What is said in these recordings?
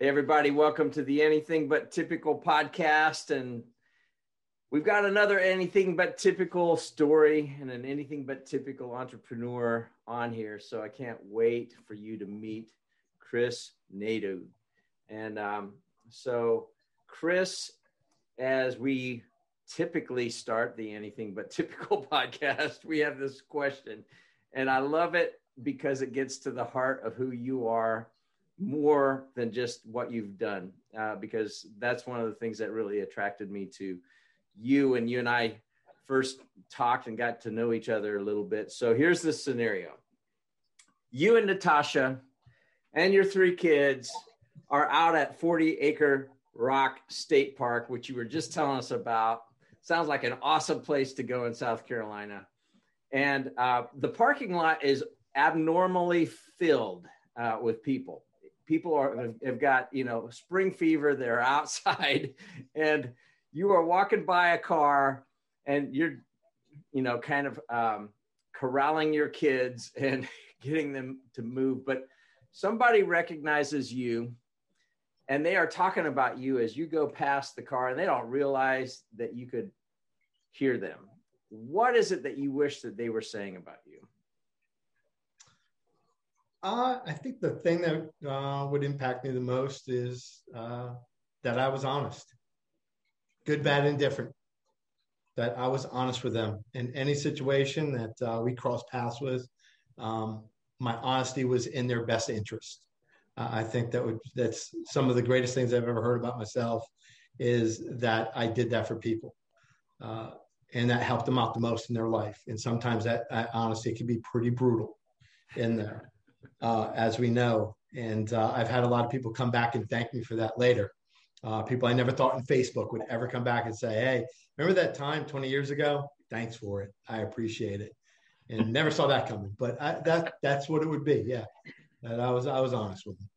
Hey, everybody, welcome to the Anything But Typical podcast. And we've got another Anything But Typical story and an Anything But Typical entrepreneur on here. So I can't wait for you to meet Chris Nadeau. And um, so, Chris, as we typically start the Anything But Typical podcast, we have this question. And I love it because it gets to the heart of who you are more than just what you've done uh, because that's one of the things that really attracted me to you and you and i first talked and got to know each other a little bit. So here's the scenario. You and natasha and your three kids are out at 40 acre rock state park which you were just telling us about. Sounds like an awesome place to go in south carolina. And uh, the parking lot is abnormally filled uh, with people people are have got you know spring fever they're outside and you are walking by a car and you're you know kind of um, corralling your kids and getting them to move but somebody recognizes you and they are talking about you as you go past the car and they don't realize that you could hear them. What is it that you wish that they were saying about you uh, I think the thing that uh, would impact me the most is uh, that I was honest, good, bad, and different. That I was honest with them in any situation that uh, we crossed paths with. Um, my honesty was in their best interest. I think that would that's some of the greatest things I've ever heard about myself is that I did that for people. Uh, and that helped them out the most in their life. And sometimes that, that honesty can be pretty brutal in there uh, as we know. And uh, I've had a lot of people come back and thank me for that later. Uh, people I never thought in Facebook would ever come back and say, "Hey, remember that time 20 years ago? Thanks for it. I appreciate it." And never saw that coming, but I, that that's what it would be. Yeah, and I was I was honest with them.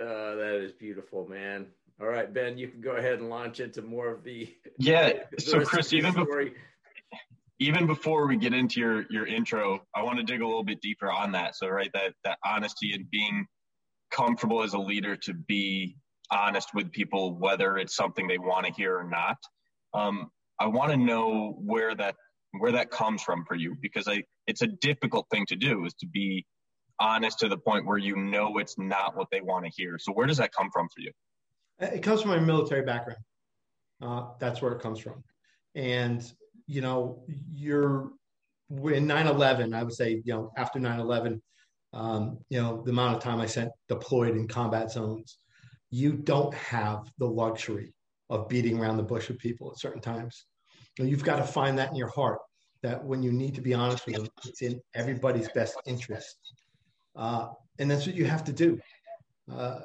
Uh, that is beautiful, man. All right, Ben, you can go ahead and launch into more of the yeah. The so, Chris, even before even before we get into your your intro, I want to dig a little bit deeper on that. So, right, that that honesty and being comfortable as a leader to be honest with people, whether it's something they want to hear or not. Um, I want to know where that where that comes from for you because I it's a difficult thing to do is to be honest to the point where you know it's not what they want to hear. So, where does that come from for you? It comes from my military background. Uh, that's where it comes from, and you know, you're in 9-11, I would say, you know, after 9-11, um, you know, the amount of time I spent deployed in combat zones, you don't have the luxury of beating around the bush with people at certain times. you've got to find that in your heart that when you need to be honest with them, it's in everybody's best interest. Uh, and that's what you have to do. Uh,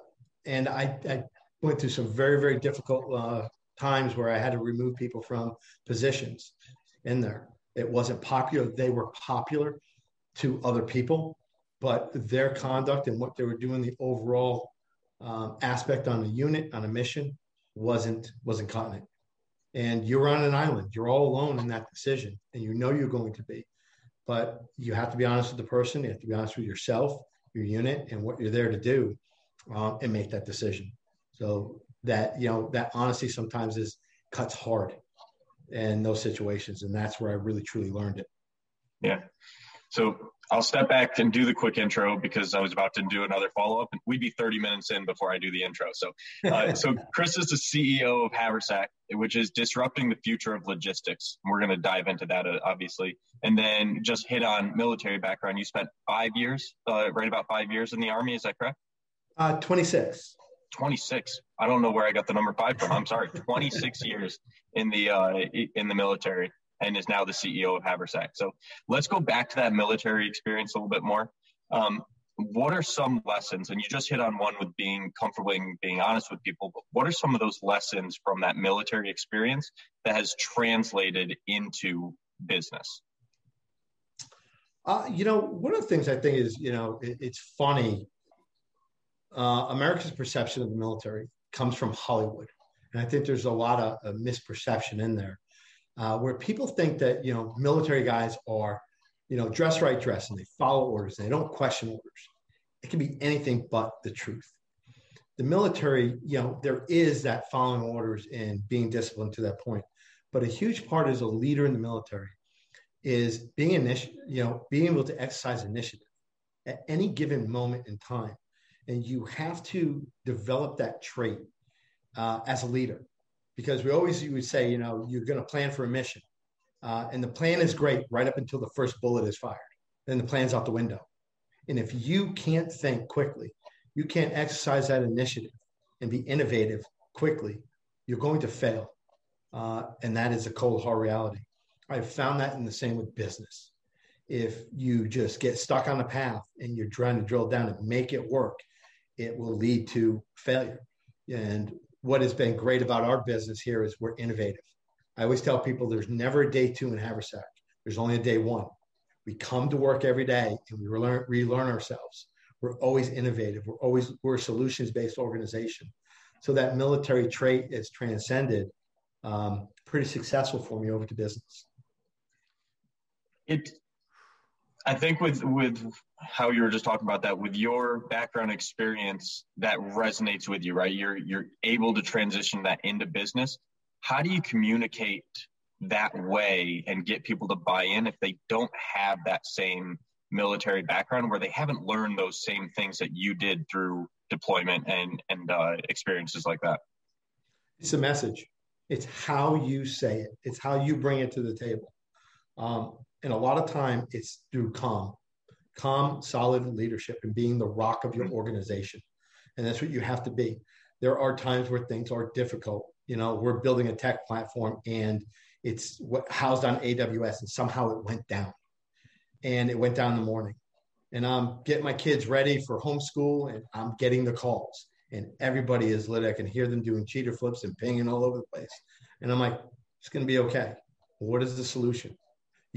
and I, I, went through some very, very difficult uh, times where I had to remove people from positions in there. It wasn't popular. They were popular to other people, but their conduct and what they were doing, the overall um, aspect on the unit, on a mission, wasn't wasn't cutting it. And you're on an island. You're all alone in that decision, and you know you're going to be. But you have to be honest with the person. You have to be honest with yourself, your unit, and what you're there to do, um, and make that decision. So that you know that honesty sometimes is cuts hard in those situations, and that's where I really truly learned it. Yeah. So I'll step back and do the quick intro because I was about to do another follow up, and we'd be 30 minutes in before I do the intro. So, uh, so Chris is the CEO of Haversack, which is disrupting the future of logistics. We're going to dive into that, uh, obviously, and then just hit on military background. You spent five years, uh, right about five years in the army. Is that correct? Uh, 26. 26. I don't know where I got the number five from. I'm sorry. 26 years in the uh, in the military and is now the CEO of Haversack. So let's go back to that military experience a little bit more. Um, what are some lessons? And you just hit on one with being comfortable being, being honest with people. But what are some of those lessons from that military experience that has translated into business? Uh, you know, one of the things I think is, you know, it, it's funny uh, America's perception of the military comes from Hollywood. And I think there's a lot of, of misperception in there uh, where people think that, you know, military guys are, you know, dress right, dress, and they follow orders and they don't question orders. It can be anything but the truth. the military, you know, there is that following orders and being disciplined to that point. But a huge part as a leader in the military is being initiative, you know, being able to exercise initiative at any given moment in time. And you have to develop that trait uh, as a leader because we always you would say, you know, you're going to plan for a mission. Uh, and the plan is great right up until the first bullet is fired. Then the plan's out the window. And if you can't think quickly, you can't exercise that initiative and be innovative quickly, you're going to fail. Uh, and that is a cold, hard reality. I've found that in the same with business. If you just get stuck on a path and you're trying to drill down and make it work, it will lead to failure. And what has been great about our business here is we're innovative. I always tell people there's never a day two in Haversack. There's only a day one. We come to work every day and we relearn, relearn ourselves. We're always innovative. We're always we're a solutions based organization. So that military trait is transcended um, pretty successful for me over to business. It, I think with with how you were just talking about that, with your background experience, that resonates with you, right? You're you're able to transition that into business. How do you communicate that way and get people to buy in if they don't have that same military background where they haven't learned those same things that you did through deployment and and uh, experiences like that? It's a message. It's how you say it. It's how you bring it to the table. Um, and a lot of time it's through calm, calm, solid leadership and being the rock of your mm-hmm. organization. And that's what you have to be. There are times where things are difficult. You know, we're building a tech platform and it's what housed on AWS and somehow it went down. And it went down in the morning. And I'm getting my kids ready for homeschool and I'm getting the calls. And everybody is lit. I can hear them doing cheater flips and pinging all over the place. And I'm like, it's going to be okay. What is the solution?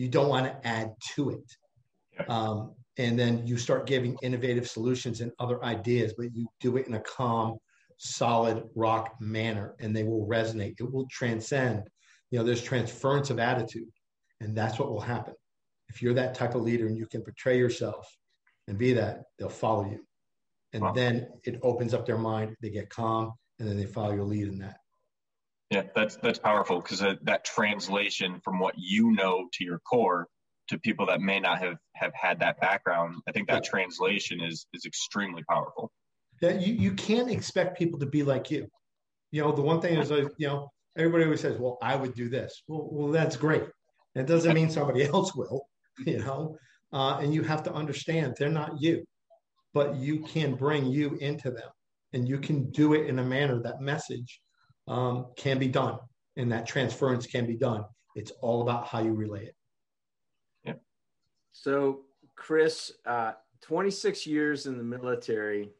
You don't want to add to it. Um, and then you start giving innovative solutions and other ideas, but you do it in a calm, solid rock manner, and they will resonate. It will transcend. You know, there's transference of attitude, and that's what will happen. If you're that type of leader and you can portray yourself and be that, they'll follow you. And wow. then it opens up their mind, they get calm, and then they follow your lead in that. Yeah, that's that's powerful because that, that translation from what you know to your core to people that may not have have had that background, I think that translation is is extremely powerful. Yeah, you, you can't expect people to be like you. You know, the one thing is, you know, everybody always says, "Well, I would do this." Well, well, that's great. It doesn't mean somebody else will. You know, uh, and you have to understand they're not you, but you can bring you into them, and you can do it in a manner that message um, can be done and that transference can be done. It's all about how you relay it. Yeah. So, Chris, uh, 26 years in the military,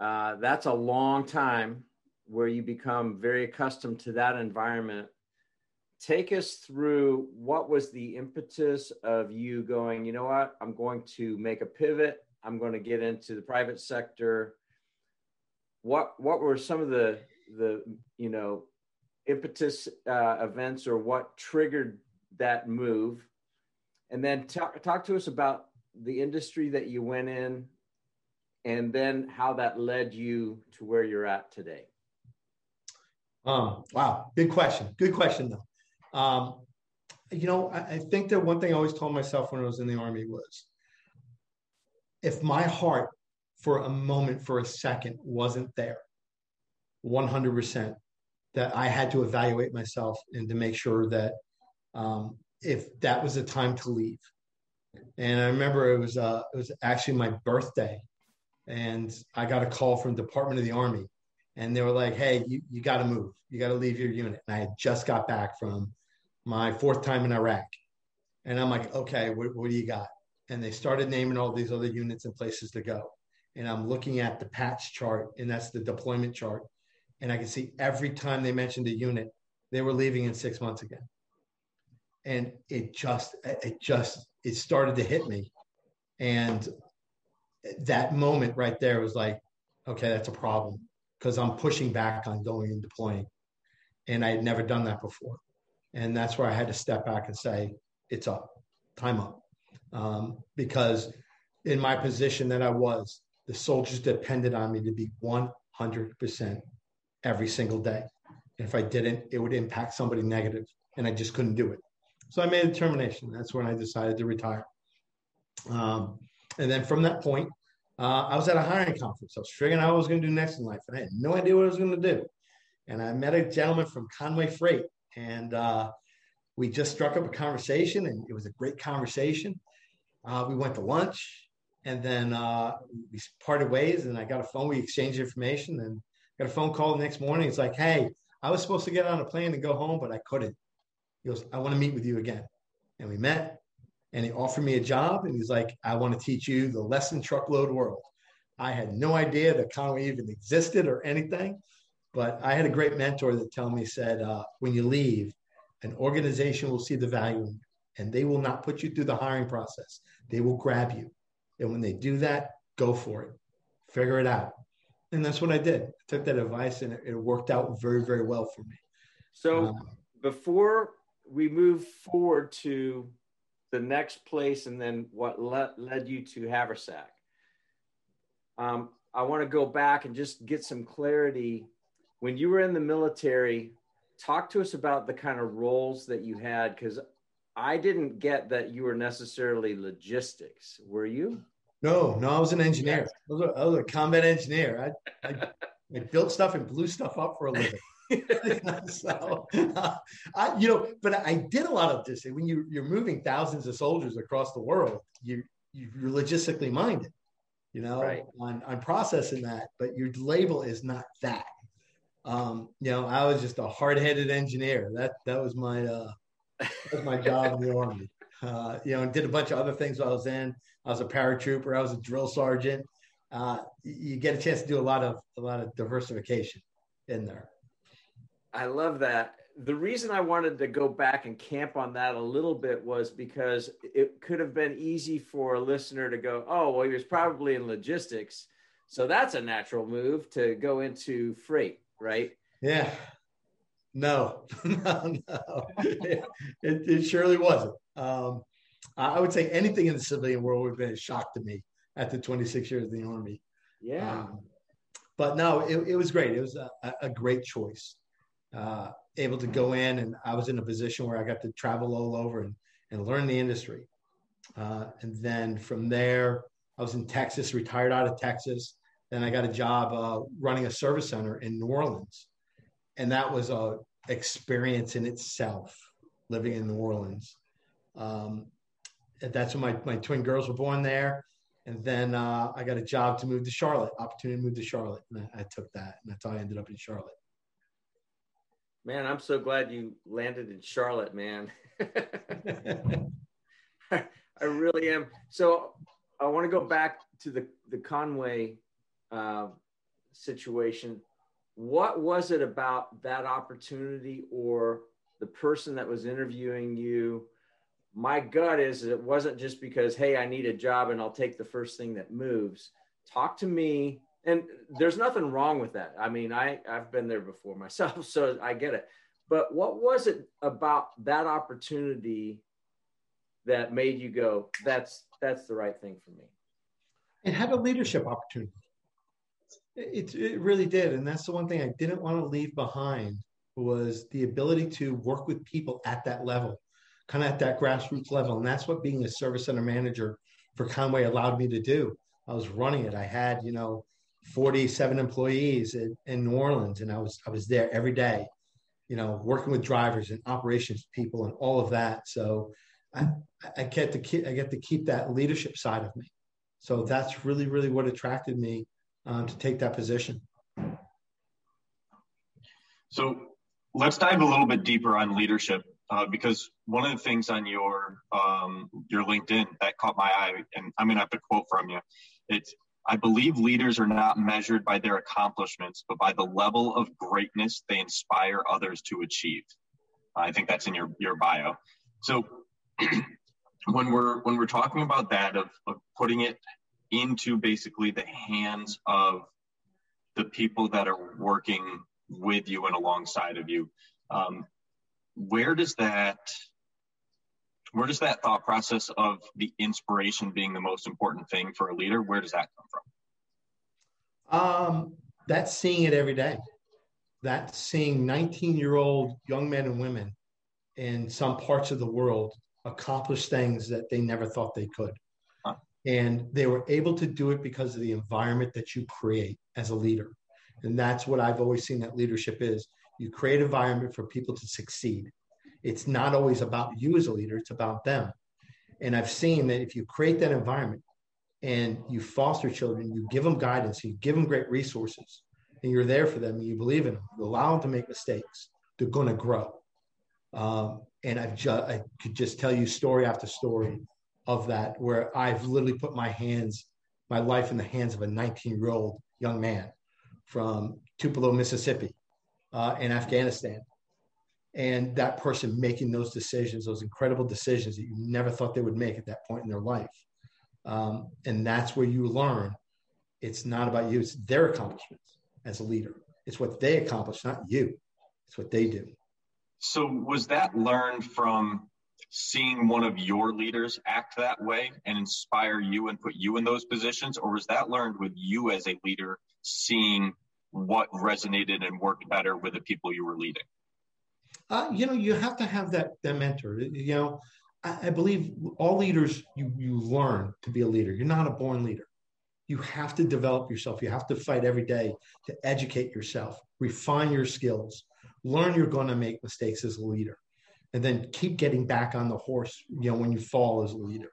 uh, that's a long time where you become very accustomed to that environment. Take us through what was the impetus of you going, you know what, I'm going to make a pivot. I'm going to get into the private sector. What what were some of the the you know impetus uh, events or what triggered that move. And then talk, talk to us about the industry that you went in and then how that led you to where you're at today. Um, wow. Big question. Good question though. Um, you know I, I think that one thing i always told myself when i was in the army was if my heart for a moment for a second wasn't there 100% that I had to evaluate myself and to make sure that um, if that was the time to leave. And I remember it was uh, it was actually my birthday, and I got a call from Department of the Army, and they were like, "Hey, you, you got to move. You got to leave your unit." And I had just got back from my fourth time in Iraq, and I'm like, "Okay, what, what do you got?" And they started naming all these other units and places to go, and I'm looking at the patch chart, and that's the deployment chart, and I could see every time they mentioned a unit, they were leaving in six months again. And it just, it just, it started to hit me. And that moment right there was like, okay, that's a problem because I'm pushing back on going and deploying. And I had never done that before. And that's where I had to step back and say, it's up, time up. Um, because in my position that I was, the soldiers depended on me to be 100% every single day. And if I didn't, it would impact somebody negative, and I just couldn't do it. So I made a determination. That's when I decided to retire. Um, and then from that point, uh, I was at a hiring conference. I was figuring out what I was going to do next in life, and I had no idea what I was going to do. And I met a gentleman from Con-way Freight, and uh, we just struck up a conversation, and it was a great conversation. Uh, we went to lunch, and then uh, we parted ways. And I got a phone. We exchanged information, and got a phone call the next morning. It's like, "Hey, I was supposed to get on a plane and go home, but I couldn't." He goes, "I want to meet with you again," and we met. And he offered me a job, and he's like, "I want to teach you the less-than-truckload world." I had no idea that Con-way even existed or anything, but I had a great mentor that told me said, uh, "When you leave, an organization will see the value in you and they will not put you through the hiring process. They will grab you. And when they do that, go for it, figure it out. And that's what I did. I took that advice and it, it worked out very, very well for me. So um, before we move forward to the next place and then what le- led you to Haversack, um, I want to go back and just get some clarity. When you were in the military, talk to us about the kind of roles that you had because I didn't get that you were necessarily logistics. Were you? No, no, I was an engineer. I was a, I was a combat engineer. I, I, I, built stuff and blew stuff up for a living. so, uh, I, you know, but I did a lot of this. When you, you're moving thousands of soldiers across the world, you, you're logistically minded, you know, right. on, on processing that, but your label is not that. Um, you know, I was just a hard-headed engineer. That that was my uh, that was my job in the army. Uh, you know, and did a bunch of other things while I was in. I was a paratrooper. I was a drill sergeant. Uh, you get a chance to do a lot of a lot of diversification in there. I love that. The reason I wanted to go back and camp on that a little bit was because it could have been easy for a listener to go, "Oh, well, he was probably in logistics, so that's a natural move to go into freight." Right? Yeah. No, no, no. It, it, surely wasn't. Um, I would say anything in the civilian world would have been a shock to me after 26 years in the Army. Yeah. Um, but no, it, it, was great. It was a, a great choice. Uh, able to go in, and I was in a position where I got to travel all over and, and learn the industry. Uh, and then from there, I was in Texas, retired out of Texas. Then I got a job uh, running a service center in New Orleans and that was a experience in itself living in New Orleans. Um, that's when my, my twin girls were born there. And then uh, I got a job to move to Charlotte, opportunity to move to Charlotte. And I, I took that. And that's how I ended up in Charlotte. Man, I'm so glad you landed in Charlotte, man. I really am. So I want to go back to the, the Con-way uh, situation what was it about that opportunity or the person that was interviewing you my gut is it wasn't just because hey i need a job and i'll take the first thing that moves. Talk to me. And there's nothing wrong with that. I mean i i've been there before myself so i get it. But what was it about that opportunity that made you go that's that's the right thing for me it had a leadership opportunity. It, it really did. And that's the one thing I didn't want to leave behind was the ability to work with people at that level, kind of at that grassroots level. And that's what being a service center manager for Con-way allowed me to do. I was running it. I had, you know, 47 employees in, in New Orleans, and I was I was there every day, you know, working with drivers and operations people and all of that. So I, I get to keep I get to keep that leadership side of me. So that's really really what attracted me um, to take that position. So let's dive a little bit deeper on leadership uh, because one of the things on your um, your LinkedIn that caught my eye, and I'm gonna have to quote from you. It's I believe leaders are not measured by their accomplishments, but by the level of greatness they inspire others to achieve. I think that's in your your bio. So when we're when we're talking about that of, of putting it into basically the hands of the people that are working with you and alongside of you. Um, where does that where does that thought process of the inspiration being the most important thing for a leader where does that come from um, that's seeing it every day. That's seeing 19 year old young men and women in some parts of the world accomplish things that they never thought they could. Huh. And they were able to do it because of the environment that you create as a leader. And that's what I've always seen that leadership is. You create environment for people to succeed. It's not always about you as a leader, it's about them. And I've seen that if you create that environment and you foster children, you give them guidance, you give them great resources, and you're there for them, you believe in them, you allow them to make mistakes, they're going to grow. Um, and I've just I could just tell you story after story of that where I've literally put my hands, my life in the hands of a 19 year old young man from Tupelo, Mississippi, uh, in Afghanistan. And that person making those decisions, those incredible decisions that you never thought they would make at that point in their life. Um, and that's where you learn it's not about you, it's their accomplishments as a leader. It's what they accomplish, not you. It's what they do. So, was that learned from seeing one of your leaders act that way and inspire you and put you in those positions? Or was that learned with you as a leader seeing what resonated and worked better with the people you were leading? Uh, you know, you have to have that, that mentor. You know, I, I believe all leaders, you, you learn to be a leader. You're not a born leader. You have to develop yourself. You have to fight every day to educate yourself, refine your skills, learn you're going to make mistakes as a leader and then keep getting back on the horse you know when you fall as a leader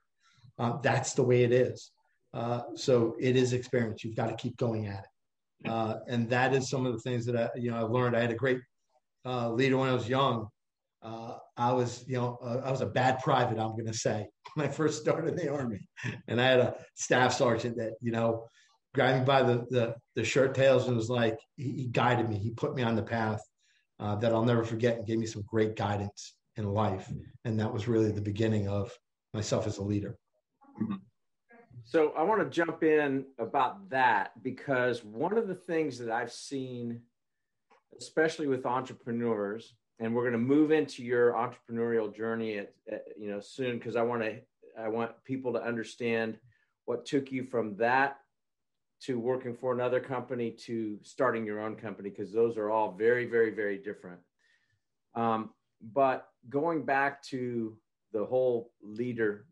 uh, that's the way it is uh, so it is experience you've got to keep going at it uh, and that is some of the things that i you know i learned. I had a great uh, leader when i was young. Uh, i was you know uh, i was a bad private i'm going to say when i first started in the army. And i had a staff sergeant that you know grabbed me by the the, the shirt tails and was like he, he guided me. He put me on the path uh, that I'll never forget and gave me some great guidance in life. And that was really the beginning of myself as a leader. So I want to jump in about that because one of the things that I've seen, especially with entrepreneurs, and we're going to move into your entrepreneurial journey at, at you know soon because I want to I want people to understand what took you from that to working for another company to starting your own company because those are all very very very different. Um, but going back to the whole leader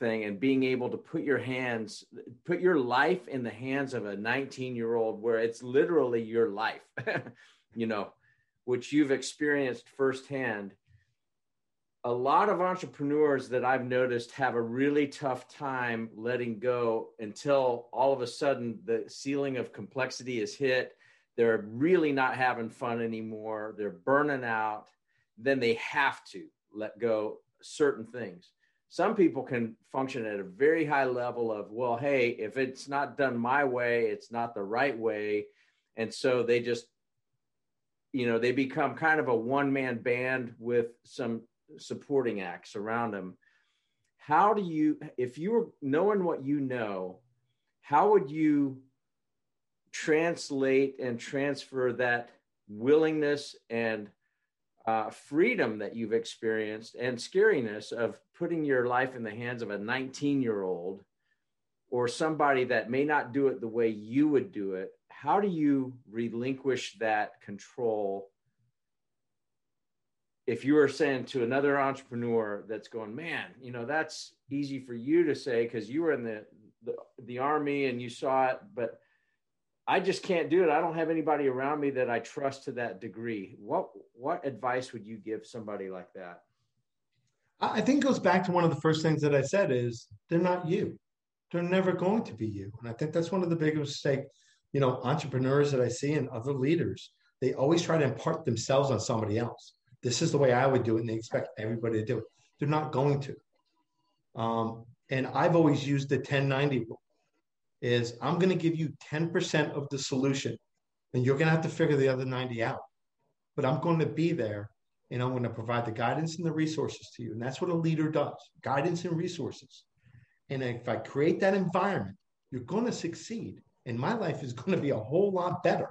thing and being able to put your hands put your life in the hands of a 19 year old where it's literally your life you know which you've experienced firsthand a lot of entrepreneurs that I've noticed have a really tough time letting go until all of a sudden the ceiling of complexity is hit. They're really not having fun anymore. They're burning out. Then they have to let go certain things. Some people can function at a very high level of, well, hey, if it's not done my way, it's not the right way. And so they just, you know, they become kind of a one man band with some supporting acts around them how do you if you were knowing what you know how would you translate and transfer that willingness and uh, freedom that you've experienced and scariness of putting your life in the hands of a 19 year old or somebody that may not do it the way you would do it how do you relinquish that control if you were saying to another entrepreneur that's going, man, you know, that's easy for you to say because you were in the, the, the army and you saw it, but I just can't do it. I don't have anybody around me that I trust to that degree. What what advice would you give somebody like that? I think it goes back to one of the first things that I said is they're not you. They're never going to be you. And I think that's one of the biggest mistakes, you know, entrepreneurs that I see and other leaders, they always try to impart themselves on somebody else this is the way I would do it, and they expect everybody to do it. They're not going to. Um, and I've always used the 1090 rule is I'm going to give you 10% of the solution and you're going to have to figure the other 90 out. But I'm going to be there and I'm going to provide the guidance and the resources to you. And that's what a leader does guidance and resources. And if I create that environment, you're going to succeed. And my life is going to be a whole lot better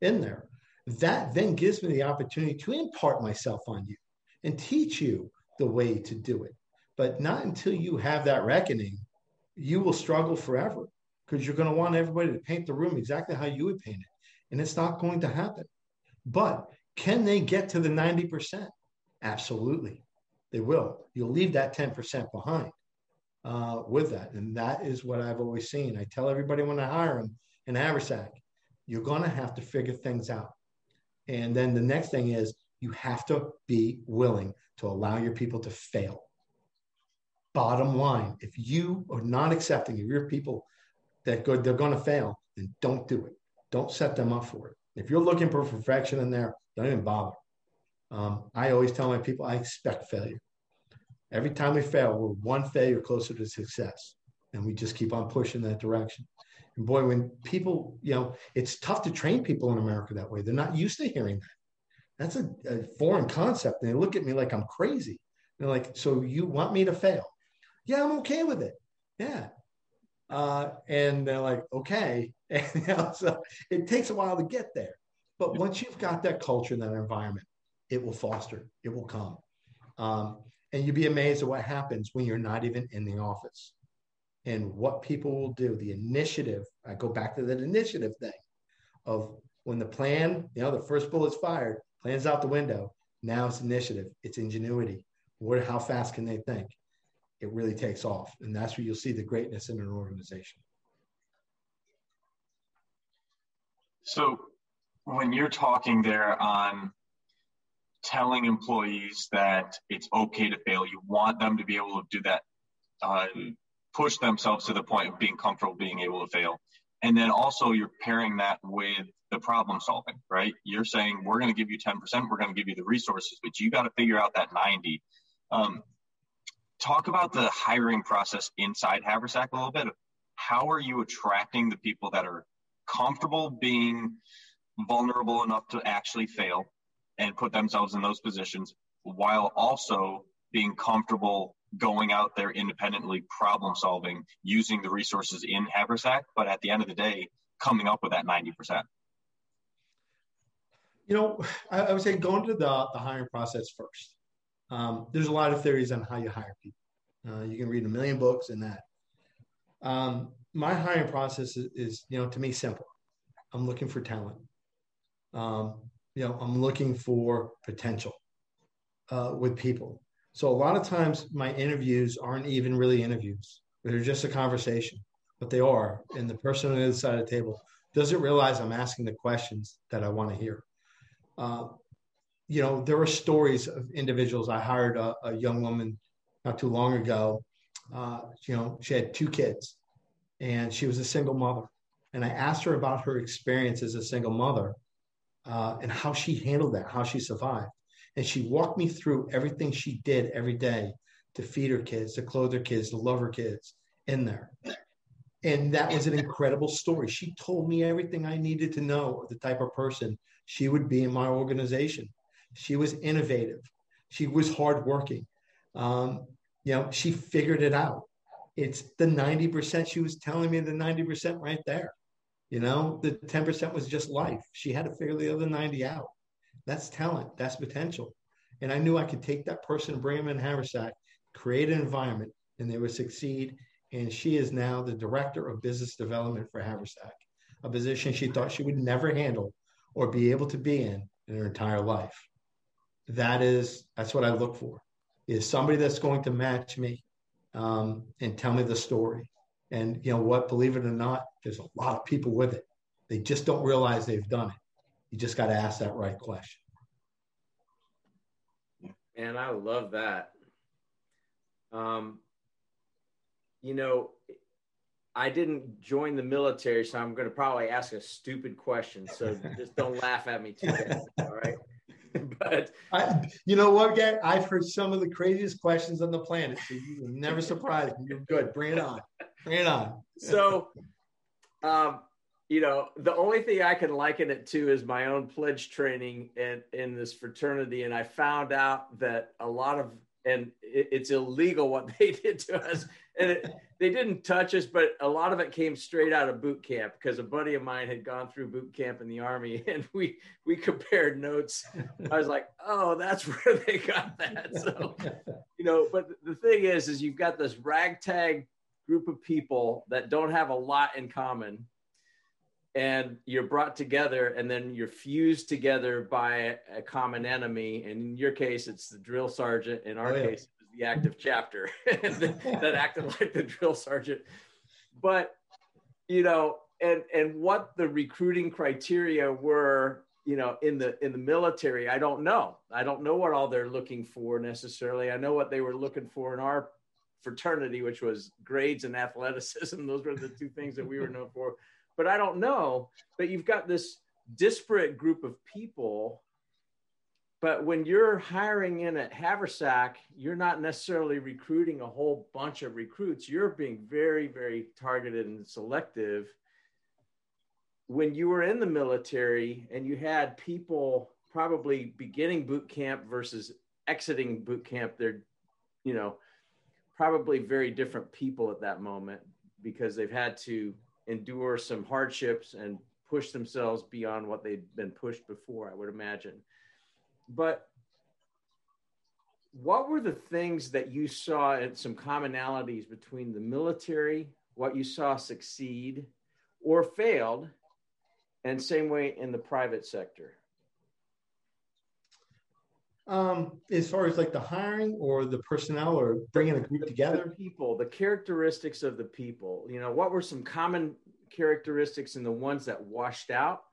in there that then gives me the opportunity to impart myself on you and teach you the way to do it. But not until you have that reckoning, you will struggle forever because you're going to want everybody to paint the room exactly how you would paint it. and it's not going to happen. But can they get to the 90%? Absolutely, they will. You'll leave that 10% behind uh, with that. And that is what I've always seen. I tell everybody when I hire them in Haversack, you're going to have to figure things out. And then the next thing is you have to be willing to allow your people to fail. Bottom line, if you are not accepting of your people that good, they're going to fail, then don't do it. Don't set them up for it. If you're looking for perfection in there, don't even bother. Um, I always tell my people I expect failure. Every time we fail, we're one failure closer to success. And we just keep on pushing that direction. And boy, when people, you know, it's tough to train people in America that way. They're not used to hearing that. That's a, a foreign concept. And they look at me like I'm crazy. They're like, so you want me to fail? Yeah, I'm okay with it. Yeah. Uh, and they're like, okay. And you know, so it takes a while to get there. But once you've got that culture, that environment, it will foster, it will come. Um, and you'd be amazed at what happens when you're not even in the office and what people will do. The initiative, I go back to that initiative thing of when the plan, you know, the first bullet's fired, plan's out the window. Now it's initiative, it's ingenuity. What, how fast can they think? It really takes off. And that's where you'll see the greatness in an organization. So when you're talking there on telling employees that it's okay to fail, you want them to be able to do that, uh, push themselves to the point of being comfortable being able to fail. And then also you're pairing that with the problem solving, right? You're saying we're going to give you 10%, we're going to give you the resources, but you got to figure out that 90. Um, talk about the hiring process inside Haversack a little bit. How are you attracting the people that are comfortable being vulnerable enough to actually fail and put themselves in those positions while also being comfortable going out there independently problem solving using the resources in haversack but at the end of the day coming up with that 90% you know i, I would say go into the, the hiring process first. Um, there's a lot of theories on how you hire people. Uh, you can read a million books in that. Um, my hiring process is, is, you know to me simple i'm looking for talent um, you know, I'm looking for potential uh, with people. So a lot of times my interviews aren't even really interviews. They're just a conversation, but they are. And the person on the other side of the table doesn't realize I'm asking the questions that I want to hear. Uh, you know, there are stories of individuals. I hired a, a young woman not too long ago. Uh, you know, she had two kids and she was a single mother. And I asked her about her experience as a single mother uh, and how she handled that, how she survived. And she walked me through everything she did every day to feed her kids, to clothe her kids, to love her kids in there. And that was an incredible story. She told me everything I needed to know of the type of person she would be in my organization. She was innovative. She was hardworking. Um, you know, she figured it out. It's the 90%. She was telling me the 90% right there. You know, the 10% was just life. She had to figure the other 90 out. That's talent, that's potential. And I knew I could take that person bring them in Haversack, create an environment, and they would succeed. And she is now the director of business development for Haversack, a position she thought she would never handle or be able to be in in her entire life. That is, that's what I look for, is somebody that's going to match me um, and tell me the story. And you know what? Believe it or not, there's a lot of people with it. They just don't realize they've done it. You just got to ask that right question. And I love that. Um, you know, I didn't join the military, so I'm going to probably ask a stupid question. So just don't laugh at me too bad. All right. but I, you know what, Gary? I've heard some of the craziest questions on the planet. So you will never surprise me. You're good. Bring it on. Bring it on. so, um, you know, the only thing I can liken it to is my own pledge training in, in this fraternity. And I found out that a lot of, and it, it's illegal what they did to us. And it, they didn't touch us, but a lot of it came straight out of boot camp because a buddy of mine had gone through boot camp in the army, and we we compared notes. I was like, "Oh, that's where they got that." So, you know, but the thing is, is you've got this ragtag group of people that don't have a lot in common, and you're brought together and then you're fused together by a, common enemy and in your case it's the drill sergeant in our oh, yeah. case the active chapter that acted like the drill sergeant. But you know and and what the recruiting criteria were you know in the in the military i don't know. I don't know what all they're looking for necessarily. I know what they were looking for in our fraternity which was grades and athleticism. Those were the two things that we were known for. But i don't know but you've got this disparate group of people but when you're hiring in at haversack you're not necessarily recruiting a whole bunch of recruits you're being very very targeted and selective when you were in the military and you had people probably beginning boot camp versus exiting boot camp, they're, you know, probably very different people at that moment because they've had to endure some hardships and push themselves beyond what they'd been pushed before, I would imagine. But what were the things that you saw and some commonalities between the military, what you saw succeed or failed, and same way in the private sector? Um as far as like the hiring or the personnel or bringing a group the, together? the people the characteristics of the people. You know what were some common characteristics in the ones that washed out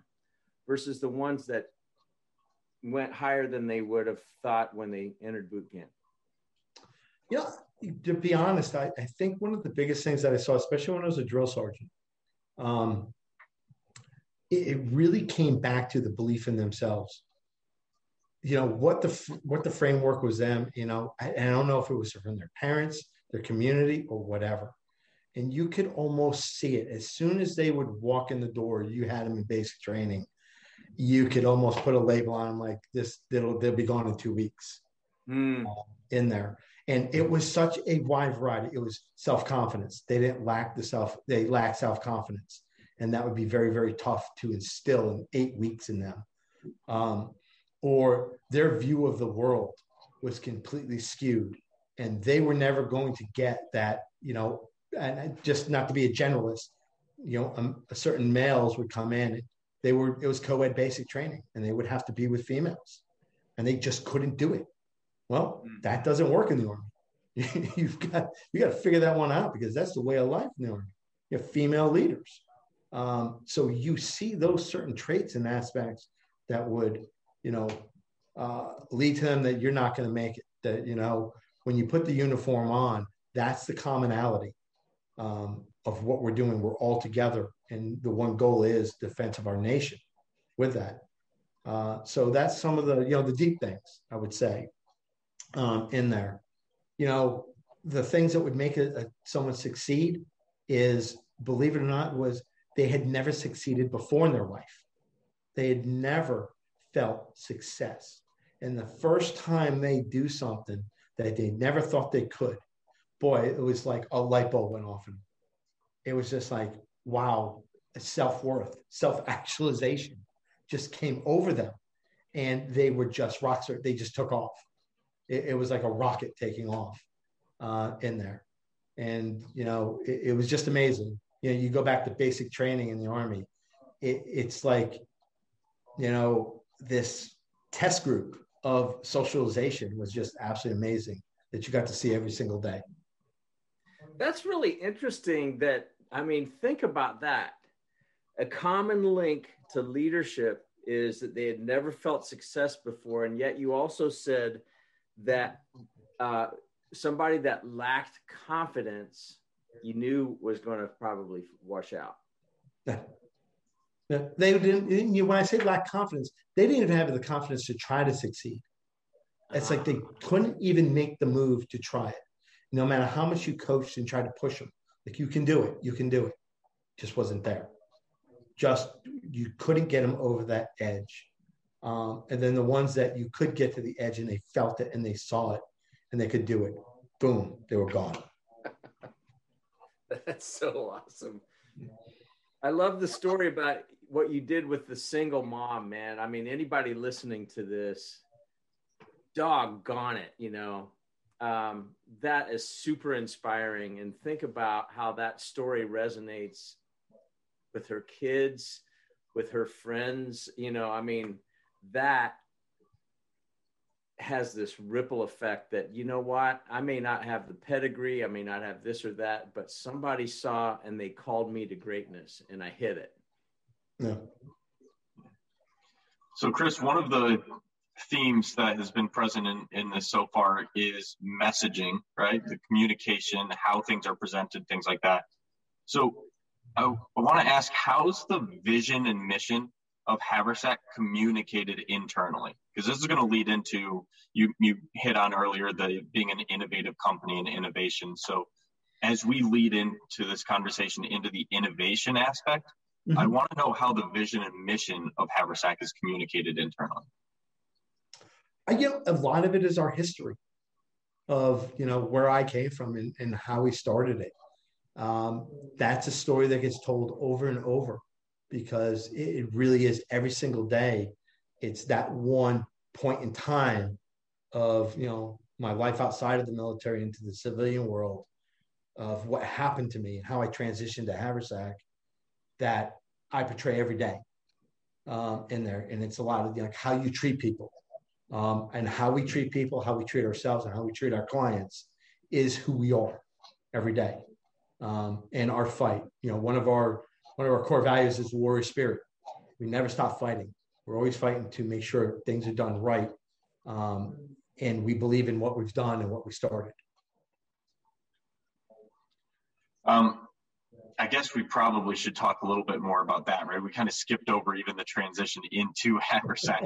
versus the ones that went higher than they would have thought when they entered boot camp? Yeah to be honest I, I think one of the biggest things that i saw especially when i was a drill sergeant um, it, it really came back to the belief in themselves. You know what the what the framework was them you know I, I don't know if it was from their parents their community or whatever. And you could almost see it. As soon as they would walk in the door you had them in basic training you could almost put a label on them like this they'll they'll be gone in two weeks. Mm. uh, in there. And it was such a wide variety. It was self-confidence. They didn't lack the self they lacked self-confidence. And that would be very very tough to instill in eight weeks in them. Um, or their view of the world was completely skewed. And they were never going to get that you know and just not to be a generalist you know um, certain males would come in they were it was co-ed basic training and they would have to be with females and they just couldn't do it well mm. that doesn't work in the army you've got you got to figure that one out because that's the way of life in the army you have female leaders um, so you see those certain traits and aspects that would, you know, uh, lead to them that you're not going to make it. That you know, when you put the uniform on, that's the commonality um, of what we're doing. We're all together, and the one goal is defense of our nation. With that, uh, so that's some of the you know the deep things I would say um, in there. You know, the things that would make a, a, someone succeed is, believe it or not, was they had never succeeded before in their life. They had never felt success. And the first time they do something that they never thought they could, boy, it was like a light bulb went off. And it was just like, wow, self worth, self actualization just came over them. And they were just rock. They just took off. It, it was like a rocket taking off uh, in there. And, you know, it, it was just amazing you know, you go back to basic training in the army. It, it's like, you know, this test group of socialization was just absolutely amazing that you got to see every single day. That's really interesting. That I mean, think about that. A common link to leadership is that they had never felt success before, and yet you also said that uh, somebody that lacked confidence you knew was going to probably wash out. Yeah. yeah. They didn't, you, when I say lack confidence, they didn't even have the confidence to try to succeed. It's like they couldn't even make the move to try it. No matter how much you coached and tried to push them, like you can do it, you can do it. Just wasn't there. Just you couldn't get them over that edge. Um, and then the ones that you could get to the edge and they felt it and they saw it and they could do it, boom, they were gone. That's so awesome. I love the story about what you did with the single mom, man. I mean, anybody listening to this, doggone it, you know, um, that is super inspiring. And think about how that story resonates with her kids, with her friends. You know, I mean, that has this ripple effect that you know what i may not have the pedigree i may not have this or that but somebody saw and they called me to greatness and i hit it yeah so chris one of the themes that has been present in, in this so far is messaging right the communication how things are presented things like that so i, I want to ask how's the vision and mission of Haversack communicated internally? Because this is going to lead into you you hit on earlier the being an innovative company and innovation. So as we lead into this conversation into the innovation aspect, mm-hmm. I want to know how the vision and mission of Haversack is communicated internally. I get a lot of it is our history of you know where I came from and, and how we started it. Um, that's a story that gets told over and over because it really is every single day. It's that one point in time of, you know, my life outside of the military into the civilian world of what happened to me and how I transitioned to Haversack that I portray every day um, in there. And it's a lot of like how you treat people um, and how we treat people, how we treat ourselves, and how we treat our clients is who we are every day. Um, and our fight, you know, one of our one of our core values is warrior spirit. We never stop fighting. We're always fighting to make sure things are done right. Um, and we believe in what we've done and what we started. Um, I guess we probably should talk a little bit more about that, right? We kind of skipped over even the transition into Haversack.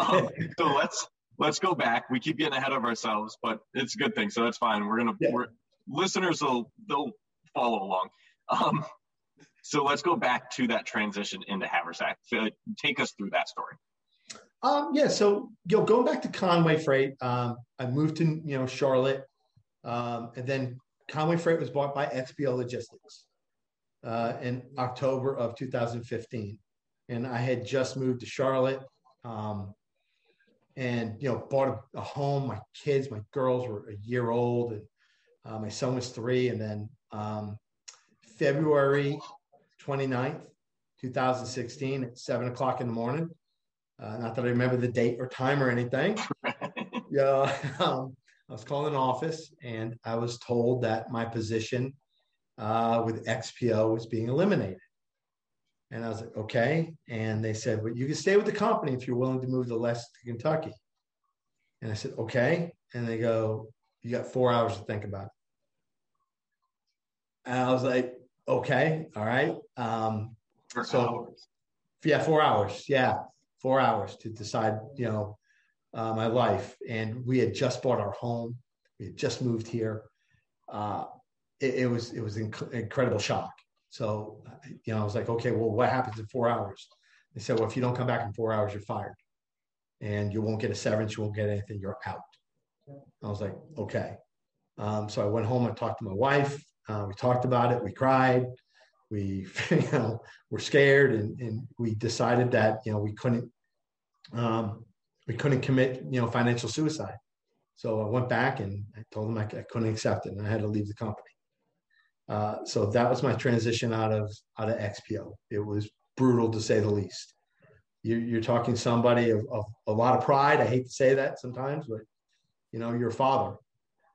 um, so let's let's go back. We keep getting ahead of ourselves, but it's a good thing, so that's fine. We're gonna yeah. we're, listeners will they'll follow along. Um, so let's go back to that transition into Haversack. So take us through that story. Um, yeah, so you know, going back to Conway Freight, um, I moved to you know Charlotte, um, and then Conway Freight was bought by XPO Logistics uh, in October of 2015, and I had just moved to Charlotte, um, and you know bought a, a, home. My kids, my girls were a year old, and uh, my son was three, and then um, February 29th, 2016 at seven o'clock in the morning. Uh, not that I remember the date or time or anything. yeah, um, I was calling an office and I was told that my position uh, with XPO was being eliminated. And I was like, okay. And they said, well, you can stay with the company if you're willing to move to Kentucky. And I said, okay. And they go, you got four hours to think about it. And I was like, Okay. All right. Um, four so, hours. yeah, four hours. Yeah, four hours to decide, you know, uh, my life. And we had just bought our home. We had just moved here. Uh, it, it, was it was inc- incredible shock. So, you know, I was like, okay, well, what happens in four hours? They said, well, if you don't come back in four hours, you're fired, and you won't get a severance. You won't get anything. You're out. I was like, okay. Um, so I went home I talked to my wife. Uh, we talked about it. We cried. We, you know, were scared, and, and we decided that you know we couldn't, um, we couldn't commit you know financial suicide. So I went back and I told them I, I couldn't accept it, and I had to leave the company. Uh, so that was my transition out of out of XPO. It was brutal to say the least. You're, you're talking somebody of, of a lot of pride. I hate to say that sometimes, but you know, you're a father,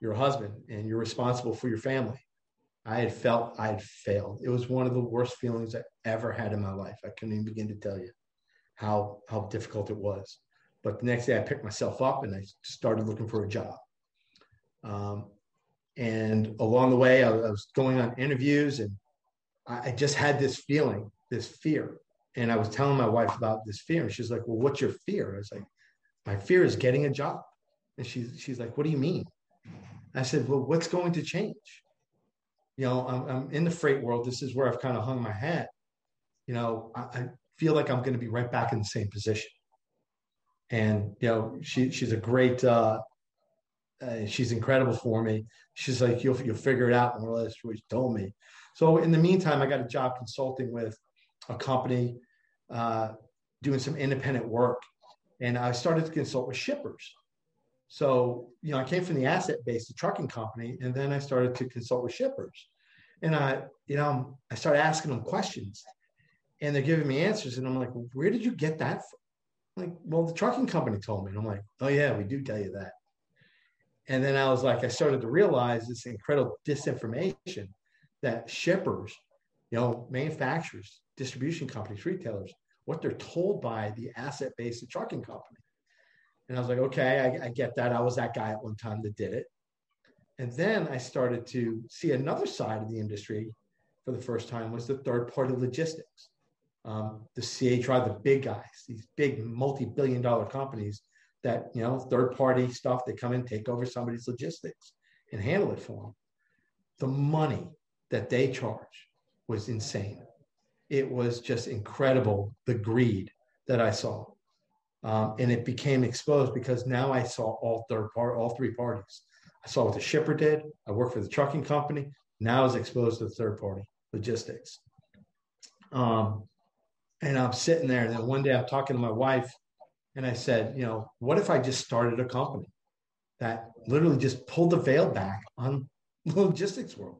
you're a husband, and you're responsible for your family. I had felt I had failed. It was one of the worst feelings I ever had in my life. I couldn't even begin to tell you how how difficult it was. But the next day, I picked myself up and I started looking for a job. Um, and along the way, I, was going on interviews, and I, I just had this feeling, this fear. And I was telling my wife about this fear, and she's like, "Well, what's your fear?" I was like, "My fear is getting a job." And she's she's like, "What do you mean?" I said, "Well, what's going to change?" you know, I'm, I'm in the freight world. This is where I've kind of hung my hat. You know, I, I feel like I'm going to be right back in the same position. And you know, she she's a great. Uh, uh, she's incredible for me. She's like, you'll you'll figure it out, more or less what she told me. So in the meantime, I got a job consulting with a company, uh, doing some independent work, and I started to consult with shippers. So, you know, I came from the asset based trucking company, and then I started to consult with shippers. And I, you know, I started asking them questions. And they're giving me answers. And I'm like, where did you get that from? Like, well, the trucking company told me. And I'm like, oh, yeah, we do tell you that. And then I was like, I started to realize this incredible disinformation that shippers, you know, manufacturers, distribution companies, retailers, what they're told by the asset based trucking company. And I was like, okay, I, I get that. I was that guy at one time that did it. And then I started to see another side of the industry for the first time was the third party logistics. Um, the CHR, the big guys, these big multi-billion dollar companies that, you know, third party stuff, they come in, take over somebody's logistics and handle it for them. The money that they charge was insane. It was just incredible, the greed that I saw. Um, and it became exposed because now I saw all third part, all three parties. I saw what the shipper did. I worked for the trucking company. Now I was exposed to the third party logistics. Um, and I'm sitting there, and then one day I'm talking to my wife, and I said, you know, what if I just started a company that literally just pulled the veil back on the logistics world?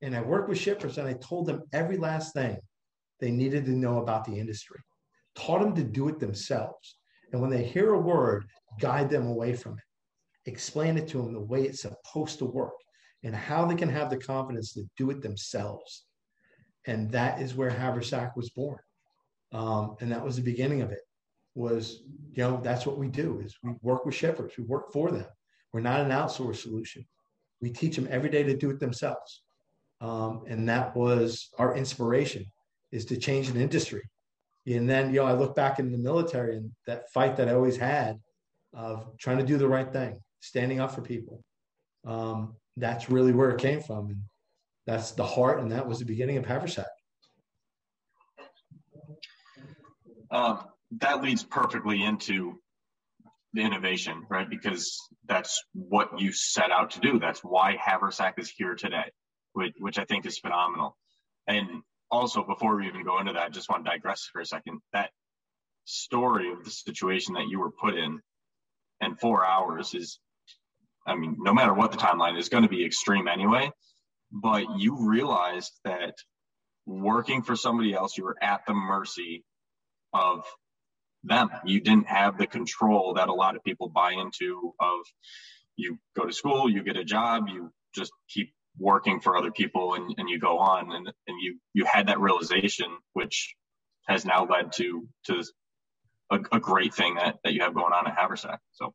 And I worked with shippers, and I told them every last thing they needed to know about the industry, taught them to do it themselves. And when they hear a word, guide them away from it explain it to them the way it's supposed to work and how they can have the confidence to do it themselves. And that is where Haversack was born. Um, and that was the beginning of it was, you know, that's what we do is we work with shippers. We work for them. We're not an outsourced solution. We teach them every day to do it themselves. Um, and that was our inspiration is to change an industry. And then, you know, I look back in the military and that fight that I always had of trying to do the right thing, standing up for people. Um, that's really where it came from. And that's the heart. And that was the beginning of Haversack. Um, that leads perfectly into the innovation, right? Because that's what you set out to do. That's why Haversack is here today, which, which I think is phenomenal. And also, before we even go into that, I just want to digress for a second. That story of the situation that you were put in and four hours is I mean, no matter what the timeline is going to be extreme anyway. But you realized that working for somebody else, you were at the mercy of them. You didn't have the control that a lot of people buy into of you go to school, you get a job, you just keep working for other people and, and you go on and, and you you had that realization which has now led to to a, a great thing that, that you have going on at Haversack. So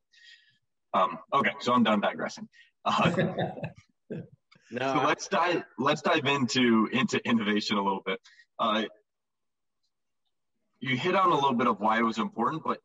um, okay, so I'm done digressing. Uh, no, so let's dive let's dive into into innovation a little bit. Uh, you hit on a little bit of why it was important, but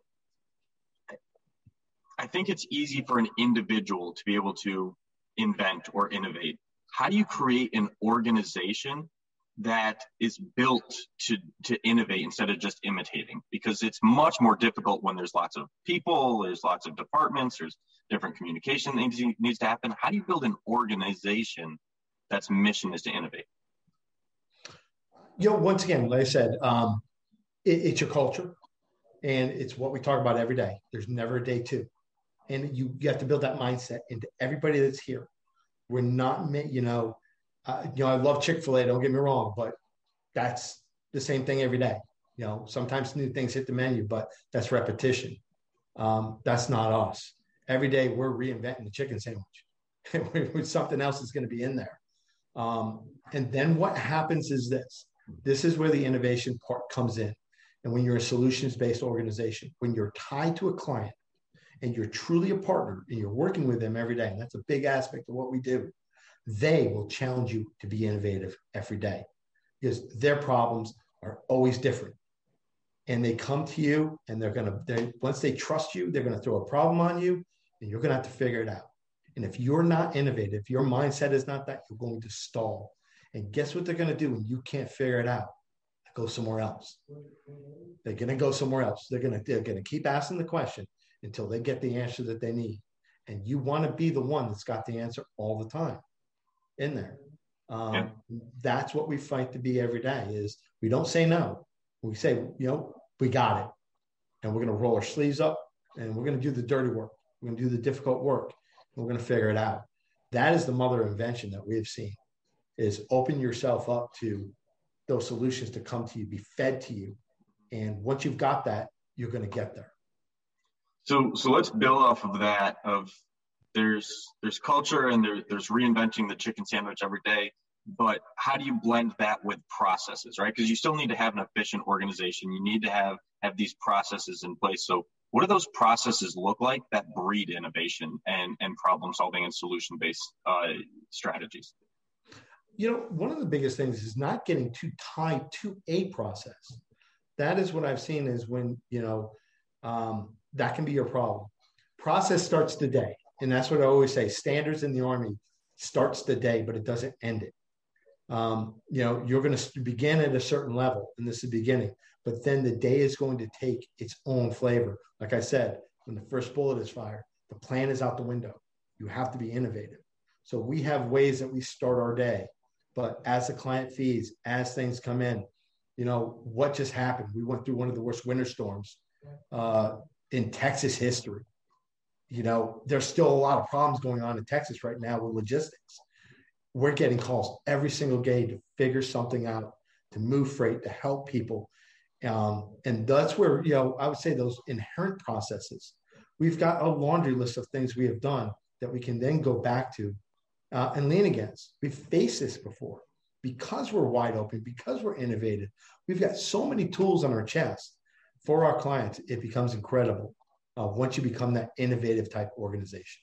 I think it's easy for an individual to be able to invent or innovate. How do you create an organization that is built to to innovate instead of just imitating? Because it's much more difficult when there's lots of people there's lots of departments there's different communication needs, needs to happen. How do you build an organization that's mission is to innovate? You know once again like i said um, it, it's your culture and it's what we talk about every day there's never a day two and you, you have to build that mindset into everybody that's here we're not you know uh, you know, I love Chick fil A, don't get me wrong, but that's the same thing every day. You know, sometimes new things hit the menu, but that's repetition. Um, that's not us. Every day we're reinventing the chicken sandwich something else is going to be in there. Um, and then what happens is this this is where the innovation part comes in. And when you're a solutions based organization, when you're tied to a client and you're truly a partner and you're working with them every day, and that's a big aspect of what we do they will challenge you to be innovative every day because their problems are always different. And they come to you and they're going to, they, once they trust you, they're going to throw a problem on you and you're going to have to figure it out. And if you're not innovative, if your mindset is not that, you're going to stall. And guess what they're going to do when you can't figure it out? Go somewhere else. They're going to go somewhere else. They're going to, they're going to keep asking the question until they get the answer that they need. And you want to be the one that's got the answer all the time in there. Um, yeah. That's what we fight to be every day. Is we don't say no. We say, you know, we got it, and we're going to roll our sleeves up, and we're going to do the dirty work. We're going to do the difficult work. we're going to figure it out. That is the mother invention that we have seen. Is open yourself up to those solutions to come to you, be fed to you. And once you've got that, you're going to get there. So, so let's build off of that. Of there's there's culture and there, there's reinventing the chicken sandwich every day. But how do you blend that with processes, right? Because you still need to have an efficient organization. You need to have have these processes in place. So, what do those processes look like that breed innovation and and problem solving and solution based uh, strategies? You know, one of the biggest things is not getting too tied to a process. That is what I've seen is when you know um, that can be your problem. Process starts the day, and that's what I always say. Standards in the army starts the day, but it doesn't end it. Um, you know, you're going to begin at a certain level, and this is the beginning but then the day is going to take its own flavor. Like I said, when the first bullet is fired, the plan is out the window. You have to be innovative. So we have ways that we start our day. But as the client feeds, as things come in, you know, what just happened? We went through one of the worst winter storms uh, in Texas history. You know, there's still a lot of problems going on in Texas right now with logistics. We're getting calls every single day to figure something out, to move freight, to help people um, and that's where, you know, I would say those inherent processes. We've got a laundry list of things we have done that we can then go back to uh, and lean against. We've faced this before because we're wide open, because we're innovative. We've got so many tools on our chest for our clients. It becomes incredible uh, once you become that innovative type organization.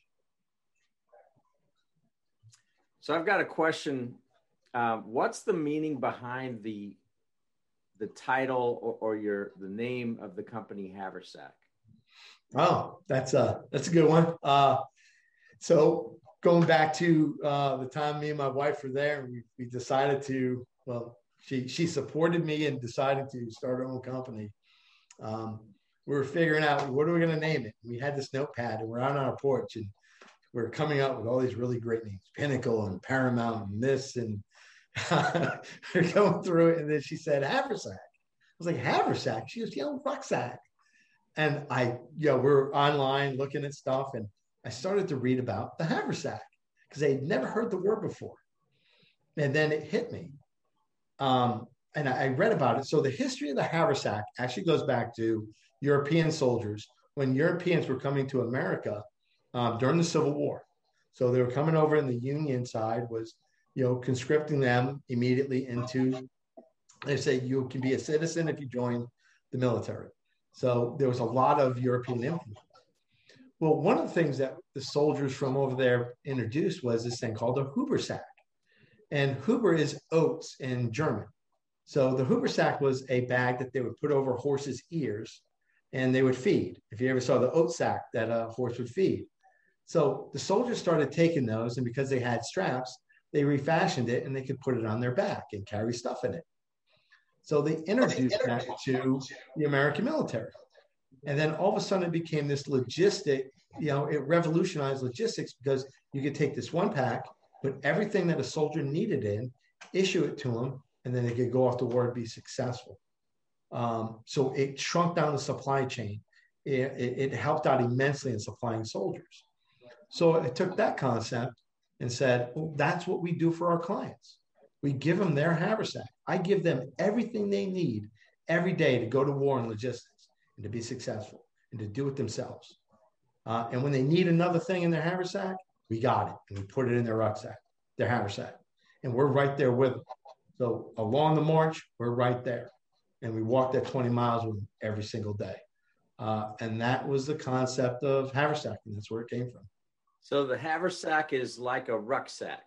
So I've got a question. Uh, what's the meaning behind the the title or, or your the name of the company Haversack? Oh, that's a that's a good one. Uh, so going back to uh, the time me and my wife were there, we, we decided to well, she she supported me and decided to start our own company. Um, we were figuring out what are we going to name it. We had this notepad and we're on our porch and we are coming up with all these really great names, Pinnacle and Paramount and this and we're going through it, and then she said haversack. I was like haversack. She was yelling rucksack, and I, you know, we're online looking at stuff, and I started to read about the haversack because I had never heard the word before, and then it hit me, um, and I, I read about it. So the history of the haversack actually goes back to European soldiers when Europeans were coming to America um, during the Civil War. So they were coming over, and the Union side was you know, conscripting them immediately into, they say you can be a citizen if you join the military. So there was a lot of European influence. Well, one of the things that the soldiers from over there introduced was this thing called a Habersack. And Haber is oats in German. So the Habersack was a bag that they would put over horse's ears and they would feed. If you ever saw the oat sack that a horse would feed. So the soldiers started taking those, and because they had straps, they refashioned it and they could put it on their back and carry stuff in it. So they introduced that to the American military. And then all of a sudden it became this logistic, you know, it revolutionized logistics because you could take this one pack, put everything that a soldier needed in, issue it to them, and then they could go off to war and be successful. Um, so it shrunk down the supply chain. It, it, it helped out immensely in supplying soldiers. So it took that concept and said, well, that's what we do for our clients. We give them their haversack. I give them everything they need every day to go to war in logistics and to be successful and to do it themselves. Uh, and when they need another thing in their haversack, we got it and we put it in their rucksack, their haversack. And we're right there with them. So along the march, we're right there. And we walk that 20 miles with them every single day. Uh, and that was the concept of haversack, and that's where it came from. So the haversack is like a rucksack.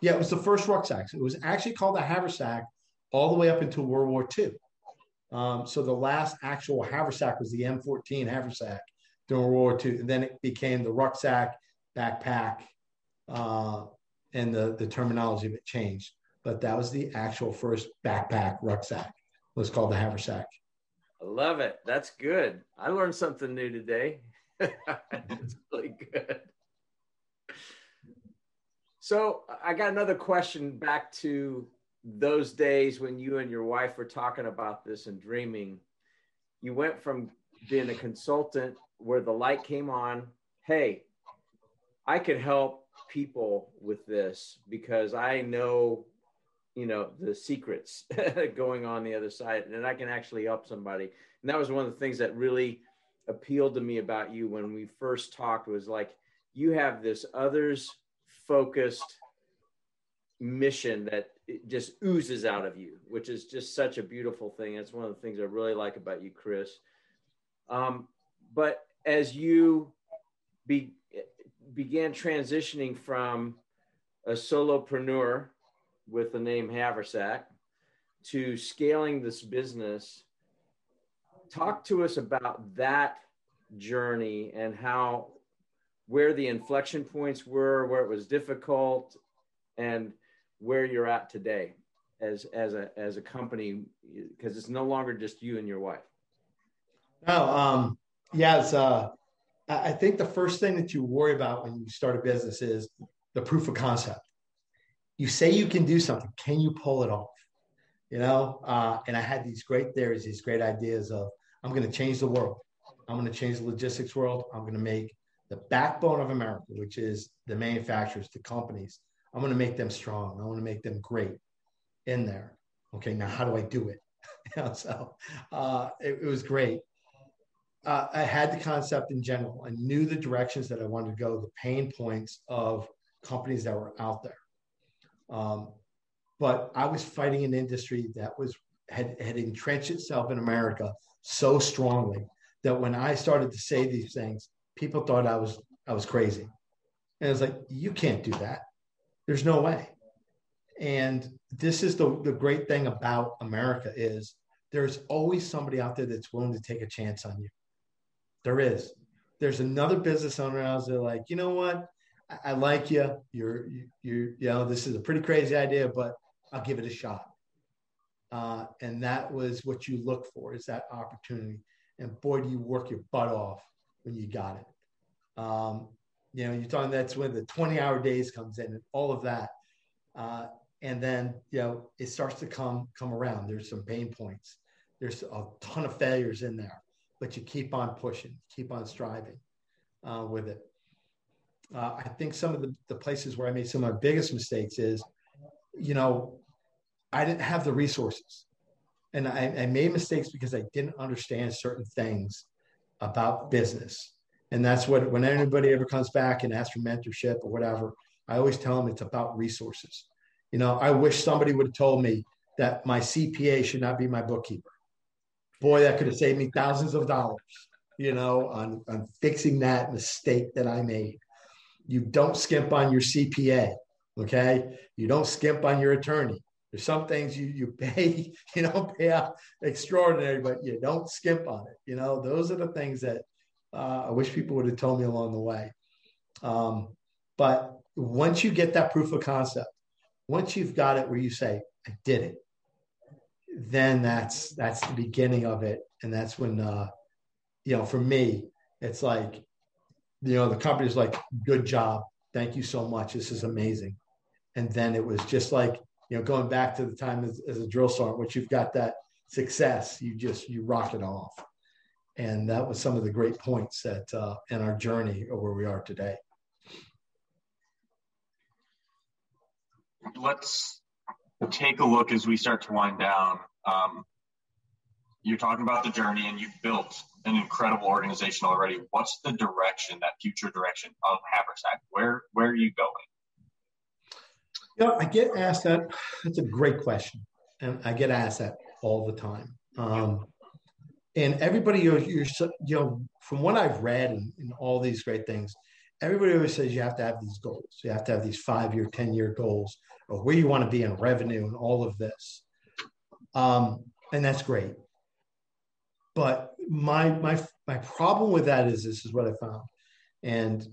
Yeah, it was the first rucksack. It was actually called the haversack all the way up until World War II. Um, so the last actual haversack was the M14 haversack during World War II, and then it became the rucksack, backpack, uh, and the the terminology of it changed. But that was the actual first backpack rucksack. Was called the haversack. I love it. That's good. I learned something new today. That's really good. So I got another question back to those days when you and your wife were talking about this and dreaming. You went from being a consultant where the light came on, hey, I could help people with this because I know you know the secrets going on the other side and i can actually help somebody and that was one of the things that really appealed to me about you when we first talked was like you have this others focused mission that just oozes out of you which is just such a beautiful thing that's one of the things i really like about you chris um, but as you be, began transitioning from a solopreneur with the name Haversack to scaling this business. Talk to us about that journey and how where the inflection points were, where it was difficult, and where you're at today as as a as a company because it's no longer just you and your wife. No, um, yeah, it's uh, I think the first thing that you worry about when you start a business is the proof of concept. You say you can do something. Can you pull it off? You know uh, and i had these great theories these great ideas of i'm going to change the world. I'm going to change the logistics world. I'm going to make the backbone of america which is the manufacturers the companies i'm going to make them strong. I want to make them great in there. Okay now how do i do it? You know, so uh, it, it, was great. Uh, i had the concept in general. I knew the directions that i wanted to go the pain points of companies that were out there. Um, but I was fighting an industry that was had, had entrenched itself in America so strongly that when I started to say these things, people thought I was I was crazy. And I was like, you can't do that. There's no way. And this is the, the great thing about America is there's always somebody out there that's willing to take a chance on you. There is. There's another business owner out there like, you know what? I like you. You're, you, you, you know, this is a pretty crazy idea, but I'll give it a shot. Uh, and that was what you look for is that opportunity. And boy, do you work your butt off when you got it. Um, you know, you're talking that's when the 20 hour days comes in and all of that. Uh, and then, you know, it starts to come, come around. There's some pain points. There's a ton of failures in there, but you keep on pushing, keep on striving uh, with it uh, I think some of the, the places where I made some of my biggest mistakes is, you know, I didn't have the resources. And I, I made mistakes because I didn't understand certain things about business. And that's what, when anybody ever comes back and asks for mentorship or whatever, I always tell them it's about resources. You know, I wish somebody would have told me that my CPA should not be my bookkeeper. Boy, that could have saved me thousands of dollars, you know, on, on fixing that mistake that I made you don't skimp on your CPA. Okay. You don't skimp on your attorney. There's some things you, you pay, you don't pay out extraordinary, but you don't skimp on it. You know, those are the things that uh, I wish people would have told me along the way. Um, but once you get that proof of concept, once you've got it where you say, I did it, then that's that's the beginning of it. And that's when uh, you know, for me, it's like you know, the company's like, good job. Thank you so much. This is amazing. And then it was just like, you know, going back to the time as, as a drill sergeant, which you've got that success, you just, you rock it off. And that was some of the great points that uh, in our journey or where we are today. Let's take a look as we start to wind down. Um, you're talking about the journey and you've built an incredible organization already. What's the direction, that future direction of Haversack? Where where are you going? You know, I get asked that. That's a great question, and I get asked that all the time. Um, and everybody, you're, you're, you know, from what I've read and, and all these great things, everybody always says you have to have these goals. You have to have these five year, 10 year goals or where you want to be in revenue and all of this. Um, and that's great. But my my my problem with that is this is what I found, and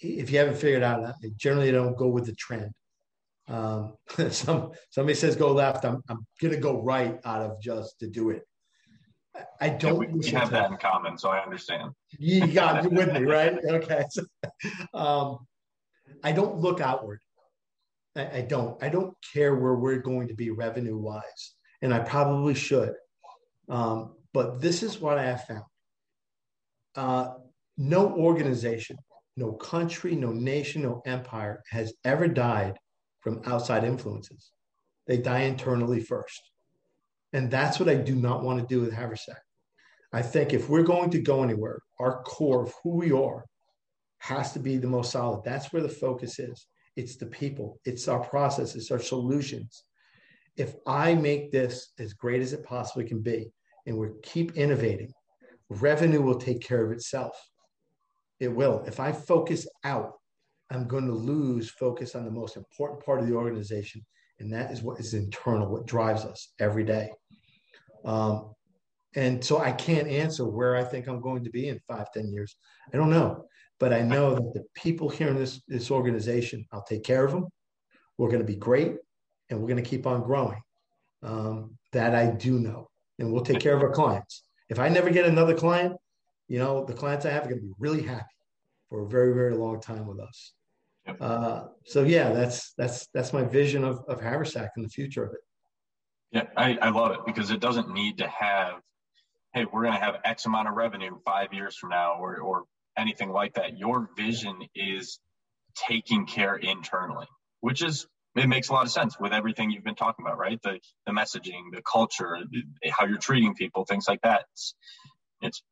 if you haven't figured out, I generally don't go with the trend. Um, some somebody says go left, I'm I'm gonna go right out of just to do it. I don't. Yeah, we, have that in common, so I understand. You got you with me, right? Okay. So, um, I don't look outward. I, I don't. I don't care where we're going to be revenue wise, and I probably should. Um, but this is what I have found. Uh, no organization, no country, no nation, no empire has ever died from outside influences. they die internally first. And that's what I do not want to do with Haversack. I think if we're going to go anywhere, our core of who we are has to be the most solid. That's where the focus is. It's the people, it's our process, it's our solutions. If I make this as great as it possibly can be, and we keep innovating, revenue will take care of itself. It will. If I focus out, I'm going to lose focus on the most important part of the organization, and that is what is internal, what drives us every day. Um, and so I can't answer where I think I'm going to be in five, ten years. I don't know. But I know that the people here in this, this organization, I'll take care of them. We're going to be great and we're going to keep on growing. Um, that I do know. And we'll take care of our clients. If I never get another client, you know, the clients I have are going to be really happy for a very, very long time with us. Uh, so yeah, that's that's that's my vision of, of Haversack and the future of it. Yeah, I, I love it because it doesn't need to have hey, we're going to have X amount of revenue five years from now or, or anything like that. Your vision is taking care internally, which is, it makes a lot of sense with everything you've been talking about, right? The, the messaging, the culture, how you're treating people, things like that. It's, it's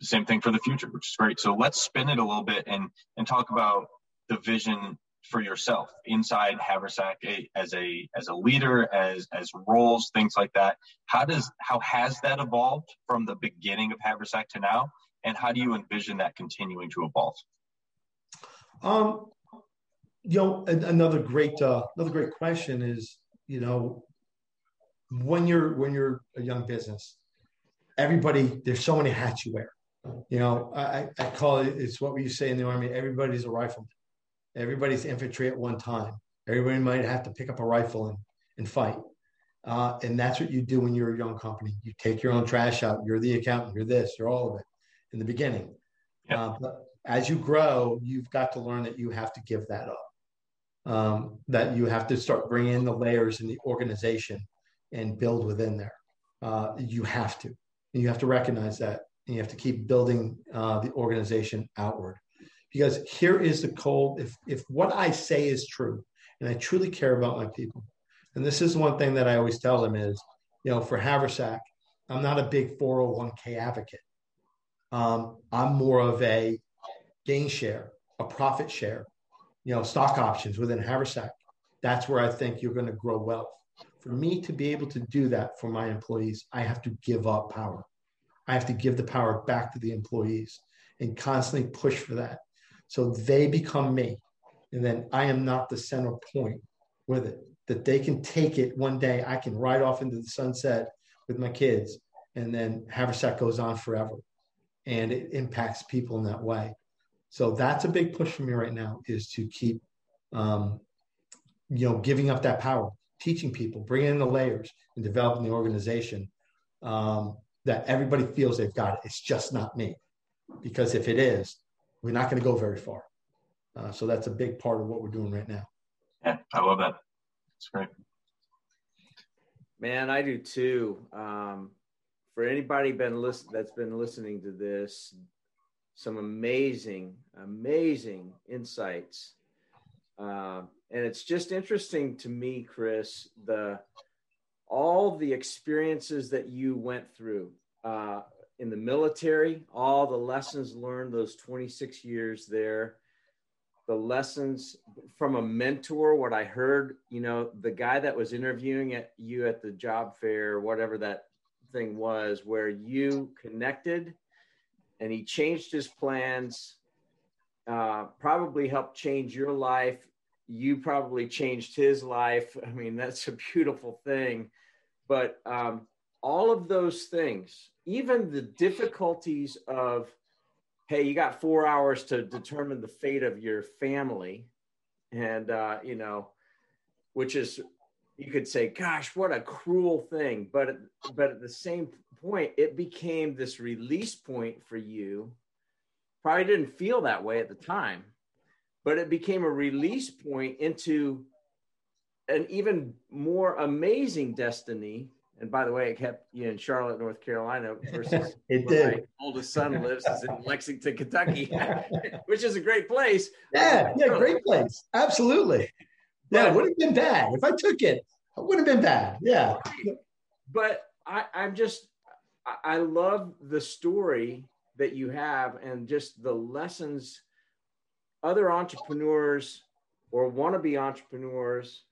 the same thing for the future, which is great. So let's spin it a little bit and, and talk about the vision for yourself inside Haversack as a as a leader, as as roles, things like that. How does how has that evolved from the beginning of Haversack to now, and how do you envision that continuing to evolve? Um, you know, another great uh, another great question is you know when you're when you're a young business, everybody there's so many hats you wear. You know, I, I call it it's what we say in the army. Everybody's a rifleman Everybody's infantry at one time. Everybody might have to pick up a rifle and, and fight. Uh, and that's what you do when you're a young company. You take your own trash out. You're the accountant. You're this. You're all of it in the beginning. Uh, but as you grow, you've got to learn that you have to give that up. Um, that you have to start bringing in the layers in the organization and build within there. Uh, you have to. And you have to recognize that. And you have to keep building uh, the organization outward because here is the cold. If if what i say is true and i truly care about my people and this is one thing that i always tell them is you know for haversack i'm not a big 401k advocate. Um, i'm more of a gain share a profit share you know stock options within haversack. That's where i think you're going to grow wealth. For me to be able to do that for my employees i have to give up power. I have to give the power back to the employees and constantly push for that so they become me. And then I am not the center point with it. That they can take it one day, I can ride off into the sunset with my kids, and then Haversack goes on forever. And it impacts people in that way. So that's a big push for me right now is to keep, um, you know, giving up that power, teaching people, bringing in the layers and developing the organization um, that everybody feels they've got it. It's just not me. Because if it is, we're not going to go very far. Uh, so that's a big part of what we're doing right now. Yeah, I love that. It's great. Man, I do too. Um, for anybody been listen that's been listening to this, some amazing, amazing insights. Uh, and it's just interesting to me, Chris, the all the experiences that you went through. Uh, in the military, all the lessons learned those 26 years there, the lessons from a mentor, what I heard, you know, the guy that was interviewing at you at the job fair, whatever that thing was, where you connected and he changed his plans, uh, probably helped change your life. You probably changed his life. I mean, that's a beautiful thing. But um, all of those things, even the difficulties of, hey, you got four hours to determine the fate of your family, and uh, you know, which is you could say, gosh, what a cruel thing, but but at the same point, it became this release point for you. Probably didn't feel that way at the time, but it became a release point into an even more amazing destiny and by the way, it kept you in Charlotte, North Carolina versus it did. my oldest son lives is in Lexington, Kentucky, which is a great place. Yeah, yeah, great place. Absolutely. Yeah, it would have been bad if I took it. It would have been bad. Yeah. But I, I'm just, I love the story that you have and just the lessons other entrepreneurs or wannabe entrepreneurs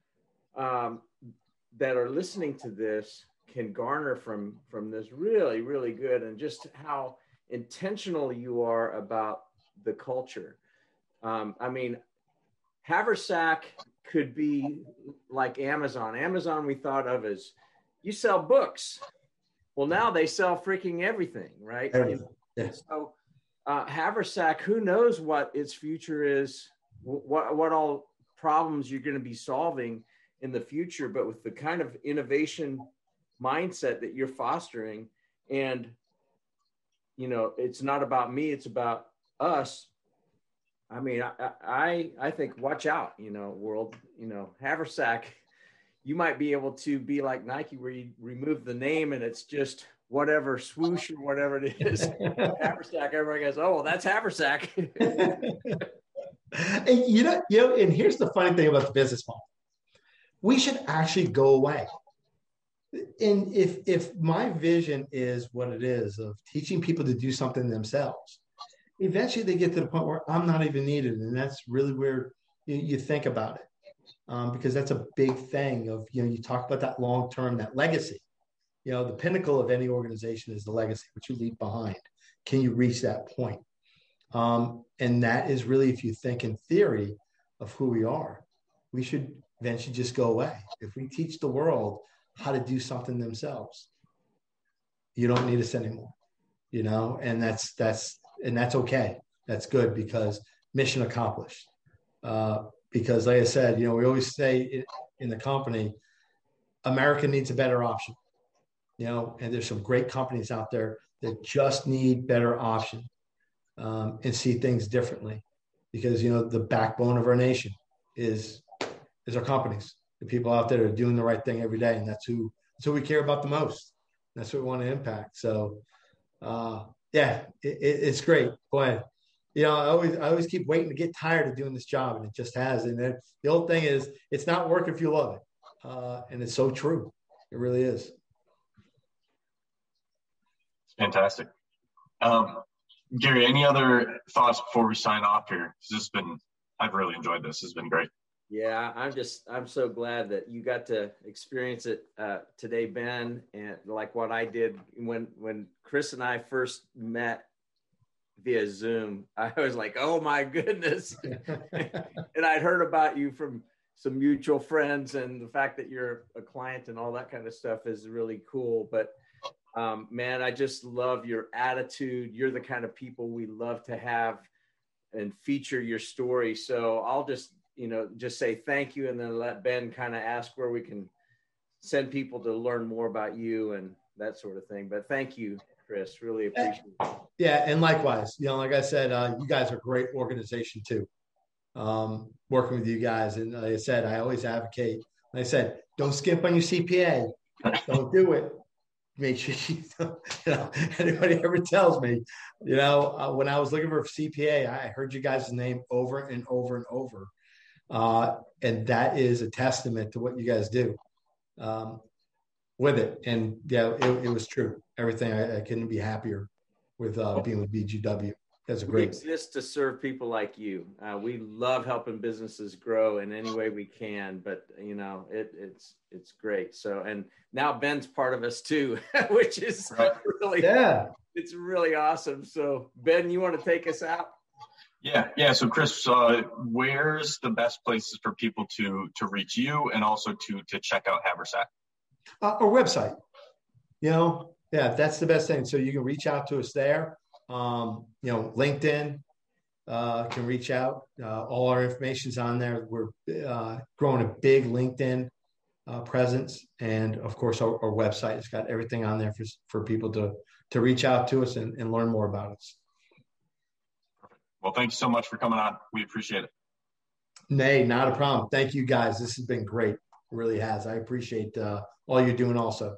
um, that are listening to this can garner from from this really really good and just how intentional you are about the culture um, i mean haversack could be like amazon amazon we thought of as you sell books well now they sell freaking everything right everything. Yeah. so uh, haversack who knows what its future is what what all problems you're going to be solving in the future, but with the kind of innovation mindset that you're fostering. And, you know, it's not about me, it's about us. I mean, I, I, I think watch out, you know, world, you know, Haversack, you might be able to be like Nike where you remove the name and it's just whatever swoosh or whatever it is. Haversack, everybody goes, oh, well, that's Haversack. and you know, you know, and here's the funny thing about the business model. We should actually go away. And if if my vision is what it is of teaching people to do something themselves, eventually they get to the point where I'm not even needed, and that's really where you, you think about it, um, because that's a big thing. Of you know, you talk about that long term, that legacy. You know, the pinnacle of any organization is the legacy, which you leave behind. Can you reach that point? Um, and that is really, if you think in theory of who we are, we should eventually just go away. If we teach the world how to do something themselves, you don't need us anymore, you know, and that's, that's, and that's okay. That's good because mission accomplished. Uh, because like I said, you know, we always say in the company, America needs a better option, you know, and there's some great companies out there that just need better option um, and see things differently. Because you know the backbone of our nation is is our companies the people out there are doing the right thing every day and that's who that's who we care about the most. That's what we want to impact. So uh, yeah it, it, it's great. Boy you know i always i always keep waiting to get tired of doing this job and it just has. And then the old thing is it's not work if you love it. Uh, and it's so true. It really is. It's fantastic. Um, Gary, any other thoughts before we sign off here? This has been, I've really enjoyed this. It's been great. Yeah, I'm just, I'm so glad that you got to experience it uh, today, Ben, and like what I did when when Chris and I first met via Zoom. I was like, oh my goodness, and I'd heard about you from some mutual friends, and the fact that you're a client and all that kind of stuff is really cool. But um, man, I just love your attitude. You're the kind of people we love to have and feature your story. So I'll just, you know, just say thank you and then let Ben kind of ask where we can send people to learn more about you and that sort of thing. But thank you, Chris. Really appreciate it. Yeah, and likewise, you know, like I said, uh, you guys are a great organization too. Um, working with you guys, and like I said, I always advocate. Like I said, don't skimp on your CPA. Don't do it make sure you know, anybody ever tells me, you know, uh, when I was looking for a CPA, I heard you guys' name over and over and over. Uh, and that is a testament to what you guys do um, with it. And yeah, it, it was true. Everything I, I, couldn't be happier with uh, being with BGW. That's a great. We exist to serve people like you. Uh, we love helping businesses grow in any way we can, but you know, it, it's it's great. So, and now Ben's part of us too, which is really yeah, it's really awesome. So, Ben, you want to take us out? Yeah, yeah. So, Chris, uh, where's the best places for people to to reach you and also to to check out Haversack? Uh, our website. You know, yeah, that's the best thing. So you can reach out to us there. Um, you know, LinkedIn uh, can reach out. Uh, all our information's on there. We're uh, growing a big LinkedIn uh, presence, and of course, our, our, website has got everything on there for for people to to reach out to us and, and learn more about us. Well, thank you so much for coming on. We appreciate it. Nay, not a problem. Thank you guys. This has been great. It really has. I appreciate uh, all you're doing also.